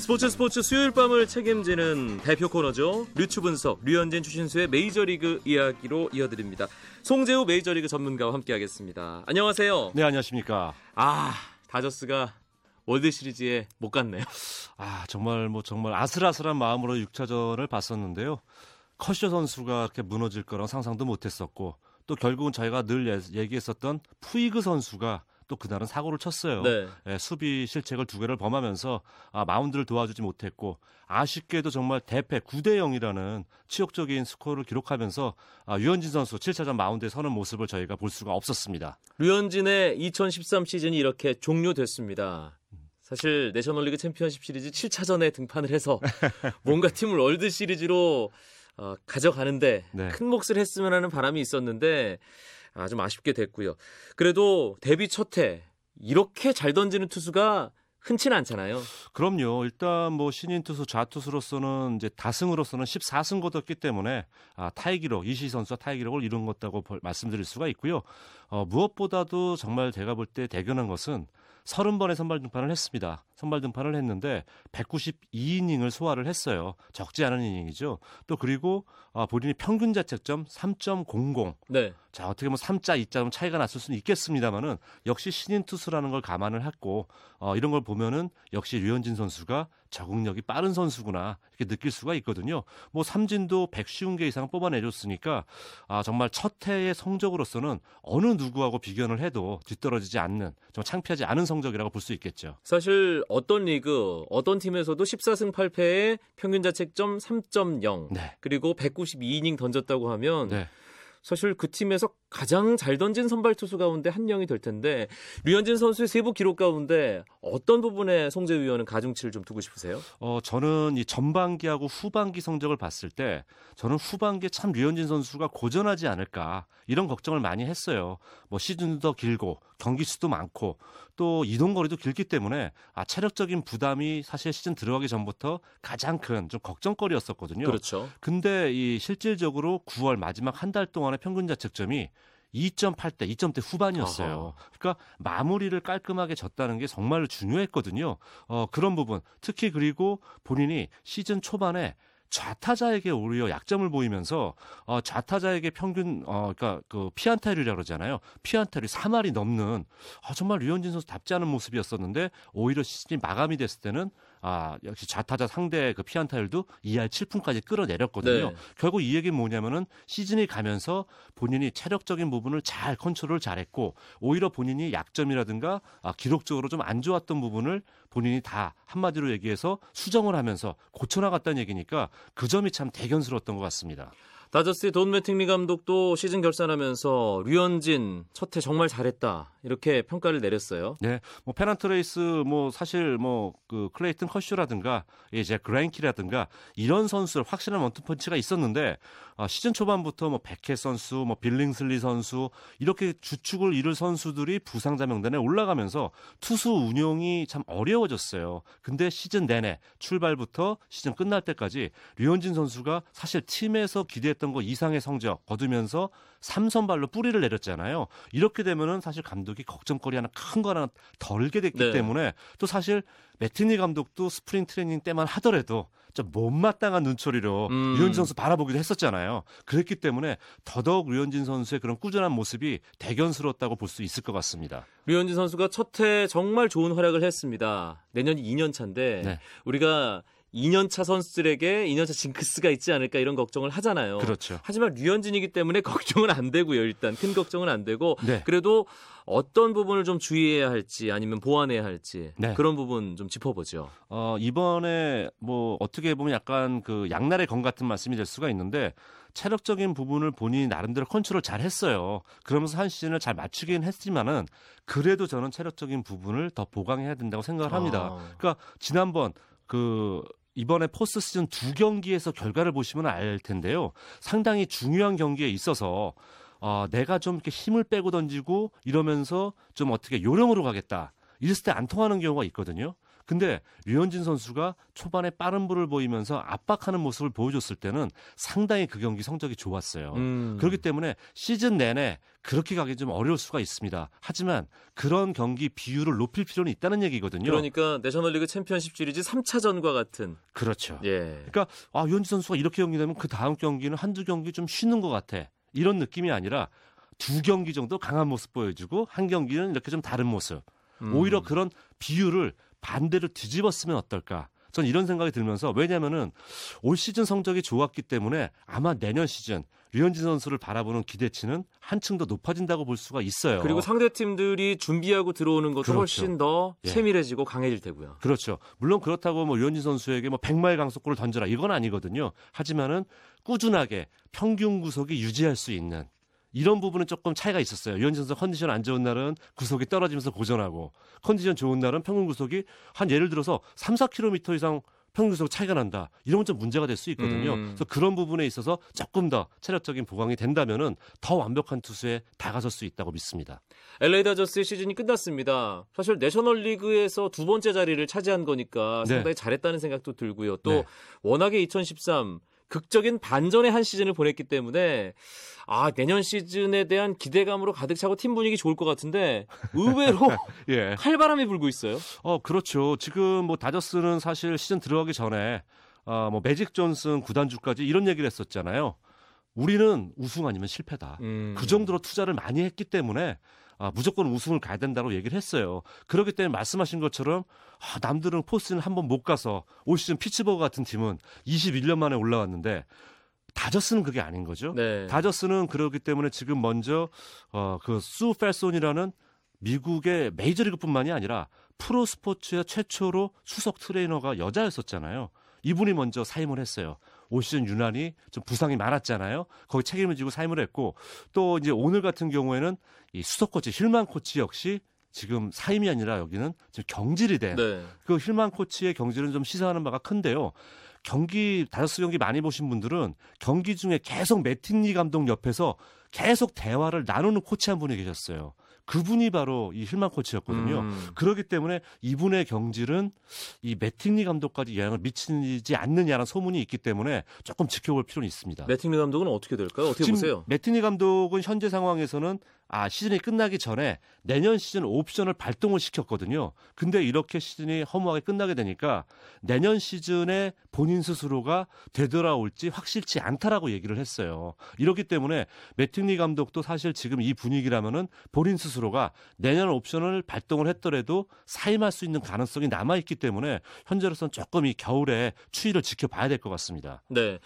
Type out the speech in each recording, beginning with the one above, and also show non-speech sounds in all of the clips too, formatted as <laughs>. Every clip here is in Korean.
스포츠 스포츠 수요일 밤을 책임지는 대표 코너죠. 류추 분석, 류현진 추신수의 메이저리그 이야기로 이어드립니다. 송재우 메이저리그 전문가와 함께하겠습니다. 안녕하세요. 네, 안녕하십니까. 아, 다저스가 월드 시리즈에 못 갔네요. 아, 정말 뭐 정말 아슬아슬한 마음으로 6차전을 봤었는데요. 커쇼 선수가 이렇게 무너질 거라 상상도 못 했었고 또 결국은 저희가 늘 얘기했었던 푸이그 선수가 또 그날은 사고를 쳤어요. 네. 예, 수비 실책을 두 개를 범하면서 아, 마운드를 도와주지 못했고 아쉽게도 정말 대패 9대 0이라는 치욕적인 스코어를 기록하면서 아, 류현진 선수 7차전 마운드에 서는 모습을 저희가 볼 수가 없었습니다. 류현진의 2013 시즌이 이렇게 종료됐습니다. 사실 내셔널리그 챔피언십 시리즈 7차전에 등판을 해서 <laughs> 뭔가 팀을 월드 시리즈로 어, 가져가는데 네. 큰 몫을 했으면 하는 바람이 있었는데 아, 좀 아쉽게 됐고요. 그래도 데뷔 첫 해 이렇게 잘 던지는 투수가 흔치는 않잖아요. 그럼요. 일단 뭐 신인 투수 좌투수로서는 이제 다승으로서는 14승 거뒀기 때문에 아, 타이 기록 이시 선수가 타이 기록을 이룬 것다고 말씀드릴 수가 있고요. 어, 무엇보다도 정말 제가 볼 때 대견한 것은 30번의 선발 등판을 했습니다. 선발 등판을 했는데 192이닝을 소화를 했어요. 적지 않은 이닝이죠. 또 그리고 아, 본인이 평균 자책점 3.00. 네. 자, 어떻게 보면 3자, 2자 차이가 났을 수는 있겠습니다만은 역시 신인 투수라는 걸 감안을 했고 어, 이런 걸 보면은 역시 류현진 선수가 적응력이 빠른 선수구나 이렇게 느낄 수가 있거든요. 뭐 삼진도 150개 이상 뽑아내줬으니까 아, 정말 첫 해의 성적으로서는 어느 누구하고 비견을 해도 뒤떨어지지 않는 좀 창피하지 않은 성적이라고 볼 수 있겠죠. 사실 어떤 리그, 어떤 팀에서도 14승 8패에 평균 자책점 3.0 네. 그리고 192이닝 던졌다고 하면 네. 사실 그 팀에서 가장 잘 던진 선발 투수 가운데 한 명이 될 텐데 류현진 선수의 세부 기록 가운데 어떤 부분에 송재 위원은 가중치를 좀 두고 싶으세요? 어 저는 이 전반기하고 후반기 성적을 봤을 때 저는 후반기에 참 류현진 선수가 고전하지 않을까 이런 걱정을 많이 했어요. 뭐 시즌도 더 길고 경기 수도 많고 또 이동 거리도 길기 때문에 아 체력적인 부담이 사실 시즌 들어가기 전부터 가장 큰 좀 걱정거리였었거든요. 그렇죠. 근데 이 실질적으로 9월 마지막 한 달 동안의 평균 자책점이 2.8대, 2점대 후반이었어요. 아하. 그러니까 마무리를 깔끔하게 졌다는 게 정말 중요했거든요. 어, 그런 부분. 특히 그리고 본인이 시즌 초반에 좌타자에게 오히려 약점을 보이면서 어, 좌타자에게 평균 어 그러니까 그 피안타율이라고 그러잖아요. 피안타율이 3할이 넘는 아, 정말 류현진 선수 답지 않은 모습이었었는데 오히려 시즌이 마감이 됐을 때는 아 역시 좌타자 상대 그 피안타율도 2할 7푼까지 끌어내렸거든요. 네. 결국 이 얘기는 뭐냐면은 시즌이 가면서 본인이 체력적인 부분을 잘 컨트롤 잘했고 오히려 본인이 약점이라든가 아, 기록적으로 좀 안 좋았던 부분을 본인이 다 한마디로 얘기해서 수정을 하면서 고쳐나갔다는 얘기니까 그 점이 참 대견스러웠던 것 같습니다. 다저스의 돈 매팅리 감독도 시즌 결산하면서 류현진 첫해 정말 잘했다 이렇게 평가를 내렸어요. 네, 뭐 페넌트 레이스 뭐 사실 뭐 그 클레이튼 커쇼라든가 이제 그라인키라든가 이런 선수들 확실한 원투펀치가 있었는데 아, 시즌 초반부터 뭐 백해 선수, 뭐 빌링슬리 선수 이렇게 주축을 이룰 선수들이 부상자 명단에 올라가면서 투수 운용이 참 어려워졌어요. 근데 시즌 내내 출발부터 시즌 끝날 때까지 류현진 선수가 사실 팀에서 기대 했던 거 이상의 성적 거두면서 삼선발로 뿌리를 내렸잖아요. 이렇게 되면은 사실 감독이 걱정거리 하나 큰 거 하나 덜게 됐기 네. 때문에 또 사실 매팅리 감독도 스프링 트레이닝 때만 하더라도 좀 못마땅한 눈초리로 음. 류현진 선수 바라보기도 했었잖아요. 그랬기 때문에 더더욱 류현진 선수의 그런 꾸준한 모습이 대견스러웠다고 볼 수 있을 것 같습니다. 류현진 선수가 첫해 정말 좋은 활약을 했습니다. 내년이 2년 차인데 네. 우리가 2년차 선수들에게 2년차 징크스가 있지 않을까 이런 걱정을 하잖아요. 그렇죠. 하지만 류현진이기 때문에 <laughs> 걱정은 안 되고요. 일단 큰 걱정은 안 되고 네. 그래도 어떤 부분을 좀 주의해야 할지 아니면 보완해야 할지 네. 그런 부분 좀 짚어보죠. 어, 이번에 뭐 어떻게 보면 약간 그 양날의 검 같은 말씀이 될 수가 있는데 체력적인 부분을 본인이 나름대로 컨트롤 잘 했어요. 그러면서 한 시즌을 잘 마치긴 했지만은 그래도 저는 체력적인 부분을 더 보강해야 된다고 생각을 합니다. 아. 그러니까 지난번 그 이번에 포스트 시즌 두 경기에서 결과를 보시면 알 텐데요. 상당히 중요한 경기에 있어서 어, 내가 좀 이렇게 힘을 빼고 던지고 이러면서 좀 어떻게 요령으로 가겠다. 이랬을 때 안 통하는 경우가 있거든요. 근데 류현진 선수가 초반에 빠른 볼을 보이면서 압박하는 모습을 보여줬을 때는 상당히 그 경기 성적이 좋았어요. 음. 그렇기 때문에 시즌 내내 그렇게 가기 좀 어려울 수가 있습니다. 하지만 그런 경기 비율을 높일 필요는 있다는 얘기거든요. 그러니까 내셔널리그 챔피언십 시리즈 3차전과 같은 그렇죠. 예. 그러니까 아 유현진 선수가 이렇게 경기되면 그 다음 경기는 한두 경기 좀 쉬는 것 같아. 이런 느낌이 아니라 두 경기 정도 강한 모습 보여주고 한 경기는 이렇게 좀 다른 모습. 음. 오히려 그런 비율을 반대로 뒤집었으면 어떨까? 전 이런 생각이 들면서 왜냐면은 올 시즌 성적이 좋았기 때문에 아마 내년 시즌 류현진 선수를 바라보는 기대치는 한층 더 높아진다고 볼 수가 있어요. 그리고 상대 팀들이 준비하고 들어오는 것도 그렇죠. 훨씬 더 예. 세밀해지고 강해질 테고요. 그렇죠. 물론 그렇다고 뭐 류현진 선수에게 뭐 100마일 강속구를 던져라 이건 아니거든요. 하지만은 꾸준하게 평균 구속이 유지할 수 있는 이런 부분은 조금 차이가 있었어요. 류현진 선수 컨디션 안 좋은 날은 구속이 떨어지면서 고전하고 컨디션 좋은 날은 평균 구속이 한 예를 들어서 3, 4km 이상 평균 구속 차이가 난다. 이러면 좀 문제가 될 수 있거든요. 음. 그래서 그런 부분에 있어서 조금 더 체력적인 보강이 된다면은 더 완벽한 투수에 다가설 수 있다고 믿습니다. LA 다저스의 시즌이 끝났습니다. 사실 내셔널리그에서 두 번째 자리를 차지한 거니까 네. 상당히 잘했다는 생각도 들고요. 또 네. 워낙에 2013 극적인 반전의 한 시즌을 보냈기 때문에 아 내년 시즌에 대한 기대감으로 가득 차고 팀 분위기 좋을 것 같은데 의외로 <laughs> 예. 칼바람이 불고 있어요. 어, 그렇죠. 지금 뭐 다저스는 사실 시즌 들어가기 전에 어, 뭐 매직 존슨 구단주까지 이런 얘기를 했었잖아요. 우리는 우승 아니면 실패다. 음. 그 정도로 투자를 많이 했기 때문에 아, 무조건 우승을 가야 된다고 얘기를 했어요. 그렇기 때문에 말씀하신 것처럼 아, 남들은 포스트시즌 한번 못 가서 올 시즌 피츠버그 같은 팀은 21년 만에 올라왔는데 다저스는 그게 아닌 거죠. 네. 다저스는 그렇기 때문에 지금 먼저 어, 그 수 팰손이라는 미국의 메이저리그뿐만이 아니라 프로 스포츠의 최초로 수석 트레이너가 여자였었잖아요. 이분이 먼저 사임을 했어요. 올 시즌 유난히 좀 부상이 많았잖아요. 거기 책임을 지고 사임을 했고 또 이제 오늘 같은 경우에는 이 수석 코치 힐만 코치 역시 지금 사임이 아니라 여기는 지금 경질이 된 네. 그 힐만 코치의 경질은 좀 시사하는 바가 큰데요. 경기 다저스 경기 많이 보신 분들은 경기 중에 계속 매팅리 감독 옆에서 계속 대화를 나누는 코치 한 분이 계셨어요. 그분이 바로 이 힐만 코치였거든요. 음. 그렇기 때문에 이분의 경질은 이 매팅리 감독까지 영향을 미치지 않느냐라는 소문이 있기 때문에 조금 지켜볼 필요는 있습니다. 매팅리 감독은 어떻게 될까요? 어떻게 보세요? 매팅리 감독은 현재 상황에서는 아 시즌이 끝나기 전에 내년 시즌 옵션을 발동을 시켰거든요. 근데 이렇게 시즌이 허무하게 끝나게 되니까 내년 시즌에 본인 스스로가 되돌아올지 확실치 않다라고 얘기를 했어요. 이렇기 때문에 매티니 감독도 사실 지금 이 분위기라면은 본인 스스로가 내년 옵션을 발동을 했더라도 사임할 수 있는 가능성이 남아 있기 때문에 현재로서는 조금 이 겨울에 추이를 지켜봐야 될 것 같습니다. 네.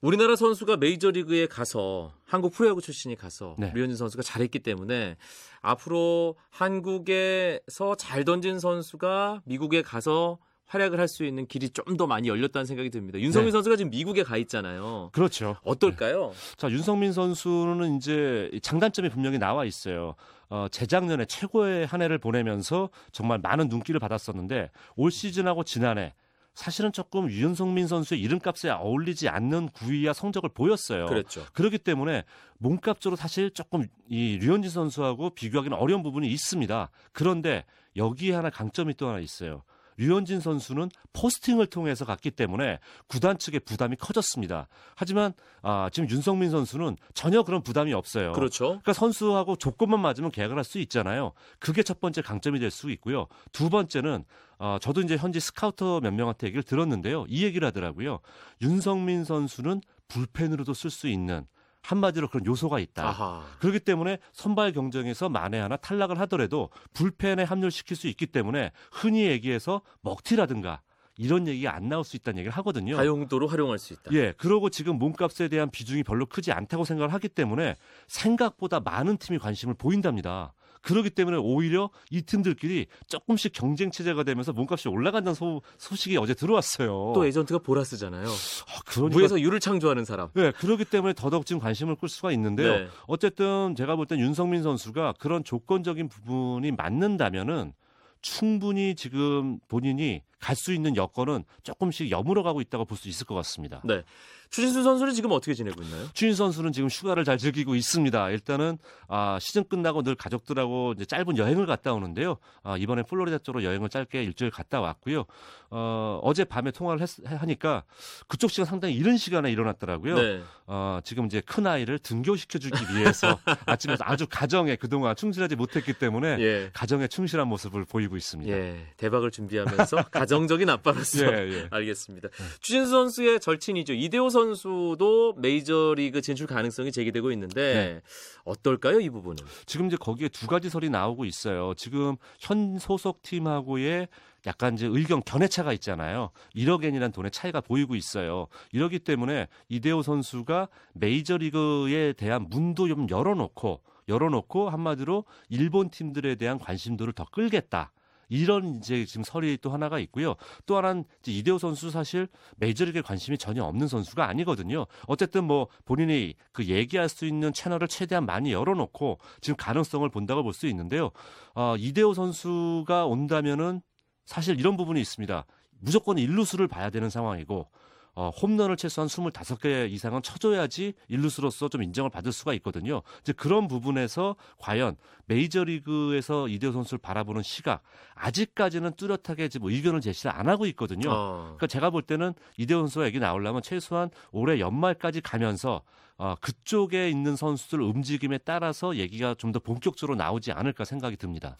우리나라 선수가 메이저리그에 가서 한국 프로야구 출신이 가서 네. 류현진 선수가 잘했기 때문에 앞으로 한국에서 잘 던진 선수가 미국에 가서 활약을 할 수 있는 길이 좀 더 많이 열렸다는 생각이 듭니다. 윤성민 네. 선수가 지금 미국에 가 있잖아요. 그렇죠. 어떨까요? 자, 윤성민 선수는 이제 장단점이 분명히 나와 있어요. 어, 재작년에 최고의 한 해를 보내면서 정말 많은 눈길을 받았었는데 올 시즌하고 지난해 사실은 조금 윤성민 선수의 이름값에 어울리지 않는 구위와 성적을 보였어요. 그랬죠. 그렇기 때문에 몸값으로 사실 조금 이 류현진 선수하고 비교하기는 어려운 부분이 있습니다. 그런데 여기에 하나 강점이 또 하나 있어요. 류현진 선수는 포스팅을 통해서 갔기 때문에 구단 측의 부담이 커졌습니다. 하지만 아, 지금 윤성민 선수는 전혀 그런 부담이 없어요. 그렇죠. 그러니까 선수하고 조건만 맞으면 계약을 할 수 있잖아요. 그게 첫 번째 강점이 될 수 있고요. 두 번째는 어, 저도 이제 현지 스카우터 몇 명한테 얘기를 들었는데요. 이 얘기를 하더라고요. 윤성민 선수는 불펜으로도 쓸 수 있는 한마디로 그런 요소가 있다. 아하. 그렇기 때문에 선발 경쟁에서 만에 하나 탈락을 하더라도 불펜에 합류시킬 수 있기 때문에 흔히 얘기해서 먹튀라든가 이런 얘기가 안 나올 수 있다는 얘기를 하거든요. 다용도로 활용할 수 있다. 예, 그러고 지금 몸값에 대한 비중이 별로 크지 않다고 생각을 하기 때문에 생각보다 많은 팀이 관심을 보인답니다. 그렇기 때문에 오히려 이 팀들끼리 조금씩 경쟁 체제가 되면서 몸값이 올라간다는 소, 소식이 어제 들어왔어요. 또 에이전트가 보라스잖아요. 아, 그러니까 무에서 유를 창조하는 사람. 네, 그렇기 때문에 더더욱 지금 관심을 끌 수가 있는데요. 네. 어쨌든 제가 볼 땐 윤성민 선수가 그런 조건적인 부분이 맞는다면은 충분히 지금 본인이 갈 수 있는 여건은 조금씩 여물어가고 있다고 볼 수 있을 것 같습니다. 네. 추신수 선수는 지금 어떻게 지내고 있나요? 추신 선수는 지금 휴가를 잘 즐기고 있습니다. 일단은 아, 시즌 끝나고 늘 가족들하고 짧은 여행을 갔다 오는데요. 아, 이번에 플로리다 쪽으로 여행을 짧게 일주일 갔다 왔고요. 어, 어제 밤에 통화를 했, 하니까 그쪽 시간 상당히 이른 시간에 일어났더라고요. 네. 어, 지금 이제 큰 아이를 등교시켜주기 위해서 <laughs> 아침에 아주 가정에 그동안 충실하지 못했기 때문에 예. 가정에 충실한 모습을 보이고 있습니다. 예. 대박을 준비하면서 가정 <laughs> 적인 아빠로서 예, 예. <laughs> 알겠습니다. 추신수 선수의 절친이죠. 이대호 선수도 메이저리그 진출 가능성이 제기되고 있는데 네. 어떨까요, 이 부분은? 지금 이제 거기에 두 가지 설이 나오고 있어요. 지금 현 소속 팀하고의 약간 이제 의견 견해차가 있잖아요. 1억 엔이라는 돈의 차이가 보이고 있어요. 이러기 때문에 이대호 선수가 메이저리그에 대한 문도 좀 열어놓고 열어놓고 한마디로 일본 팀들에 대한 관심도를 더 끌겠다. 이런 이제 지금 설이 또 하나가 있고요. 또 하나는 이대호 선수 사실 메이저리그에 관심이 전혀 없는 선수가 아니거든요. 어쨌든 뭐 본인이 그 얘기할 수 있는 채널을 최대한 많이 열어놓고 지금 가능성을 본다고 볼 수 있는데요. 어, 이대호 선수가 온다면은 사실 이런 부분이 있습니다. 무조건 일루수를 봐야 되는 상황이고 어, 홈런을 최소한 25개 이상은 쳐줘야지 일루수로서 좀 인정을 받을 수가 있거든요. 이제 그런 부분에서 과연 메이저리그에서 이대호 선수를 바라보는 시각 아직까지는 뚜렷하게 지금 의견을 제시를 안 하고 있거든요. 어. 그러니까 제가 볼 때는 이대호 선수가 얘기 나오려면 최소한 올해 연말까지 가면서 어, 그쪽에 있는 선수들 움직임에 따라서 얘기가 좀 더 본격적으로 나오지 않을까 생각이 듭니다.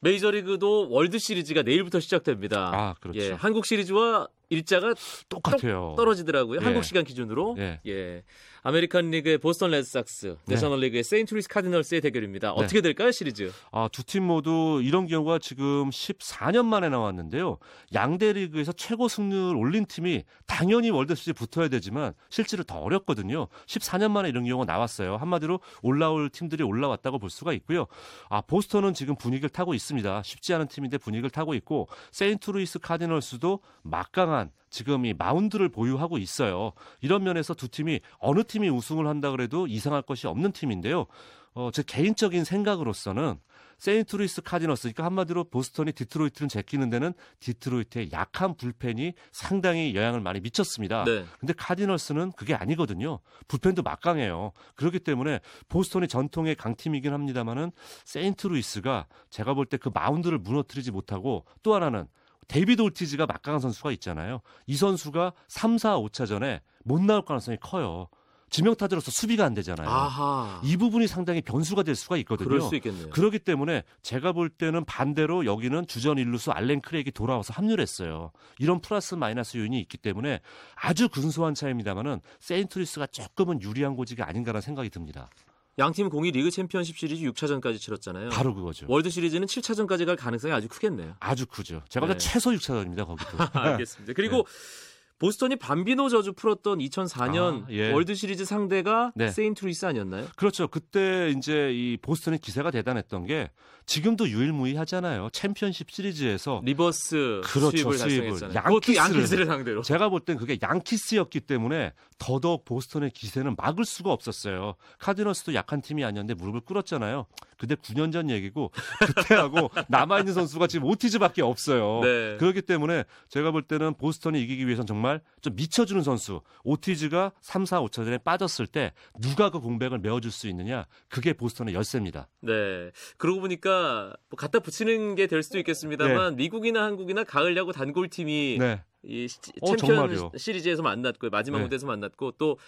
메이저리그도 월드 시리즈가 내일부터 시작됩니다. 아, 그렇죠. 예, 한국 시리즈와 일자가 똑같아요. 떨어지더라고요. 예. 한국 시간 기준으로. 예. 예. 아메리칸 리그의 보스턴 레드삭스, 네. 내셔널 리그의 세인트루이스 카디널스의 대결입니다. 어떻게 될까요, 시리즈? 아, 두 팀 모두 이런 경우가 지금 14년 만에 나왔는데요. 양대 리그에서 최고 승률 올린 팀이 당연히 월드 시리즈 붙어야 되지만 실제로 더 어렵거든요. 14년 만에 이런 경우가 나왔어요. 한마디로 올라올 팀들이 올라왔다고 볼 수가 있고요. 아, 보스턴은 지금 분위기를 타고 있습니다. 쉽지 않은 팀인데 분위기를 타고 있고 세인트루이스 카디널스도 막강한 지금 이 마운드를 보유하고 있어요. 이런 면에서 두 팀이 어느 팀이 우승을 한다 그래도 이상할 것이 없는 팀인데요. 어, 제 개인적인 생각으로서는 세인트루이스 카디널스, 그러니까 한마디로 보스턴이 디트로이트를 제끼는 데는 디트로이트의 약한 불펜이 상당히 영향을 많이 미쳤습니다. 네. 근데 카디널스는 그게 아니거든요. 불펜도 막강해요. 그렇기 때문에 보스턴이 전통의 강팀이긴 합니다만은 세인트루이스가 제가 볼 때 그 마운드를 무너뜨리지 못하고 또 하나는 데이비드 올티즈가 막강한 선수가 있잖아요. 이 선수가 3, 4, 5차전에 못 나올 가능성이 커요. 지명타자로서 수비가 안 되잖아요. 아하. 이 부분이 상당히 변수가 될 수가 있거든요. 그럴 수 있겠네요. 그렇기 때문에 제가 볼 때는 반대로 여기는 주전 일루수 알렌 크레이그가 돌아와서 합류를 했어요. 이런 플러스 마이너스 요인이 있기 때문에 아주 근소한 차이입니다만은 세인트루이스가 조금은 유리한 고지가 아닌가라는 생각이 듭니다. 양 팀 공히 리그 챔피언십 시리즈 6차전까지 치렀잖아요. 바로 그거죠. 월드 시리즈는 7차전까지 갈 가능성이 아주 크겠네요. 아주 크죠. 제가 볼 네. 때 최소 6차전입니다. 거기도. <laughs> 알겠습니다. 그리고 보스턴이 밤비노 저주 풀었던 2004년 아, 예. 월드 시리즈 상대가 네. 세인트루이스 아니었나요? 그렇죠. 그때 이제 이 보스턴의 기세가 대단했던 게 지금도 유일무이하잖아요. 챔피언십 시리즈에서 reverse 그렇죠, sweep을 sweep을. 양키스를- 양키스를 상대로. 제가 볼 땐 그게 양키스였기 때문에 더더욱 보스턴의 기세는 막을 수가 없었어요. 카디널스도 약한 팀이 아니었는데 무릎을 꿇었잖아요. 근데 9년 전 얘기고 그때하고 <laughs> 남아 있는 선수가 지금 오티즈밖에 없어요. 네. 그렇기 때문에 제가 볼 때는 보스턴이 이기기 위해선 정말 좀 미쳐주는 선수 오티즈가 3, 4, 5차전에 빠졌을 때 누가 그 공백을 메워줄 수 있느냐 그게 보스턴의 열쇠입니다. 네. 그러고 보니까 뭐 갖다 붙이는 게 될 수도 있겠습니다만 미국이나 한국이나 가을 야구 단골 팀이 네. 이 시- 어, 챔피언 정말요. 시리즈에서 만났고 마지막 네. 무대에서 만났고 또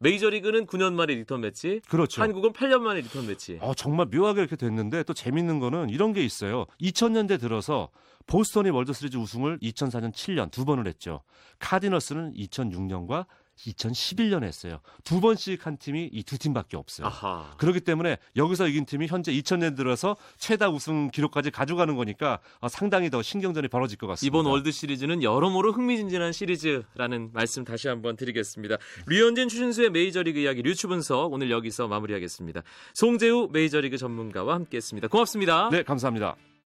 메이저리그는 9년 만에 리턴 매치, 그렇죠. 한국은 8년 만에 리턴 매치. 어, 정말 묘하게 이렇게 됐는데 또 재밌는 거는 이런 게 있어요. 2000년대 들어서 보스턴이 월드 시리즈 우승을 2004년 7년 두 번을 했죠. 카디널스는 2006년과 2011년에 했어요. 두 번씩 한 팀이 이 두 팀밖에 없어요. 아하. 그렇기 때문에 여기서 이긴 팀이 현재 2000년 들어서 최다 우승 기록까지 가져가는 거니까 어, 상당히 더 신경전이 벌어질 것 같습니다. 이번 월드 시리즈는 여러모로 흥미진진한 시리즈라는 말씀 다시 한번 드리겠습니다. 류현진 추신수의 메이저리그 이야기 류추 분석 오늘 여기서 마무리하겠습니다. 송재우 메이저리그 전문가와 함께했습니다. 고맙습니다. 네, 감사합니다.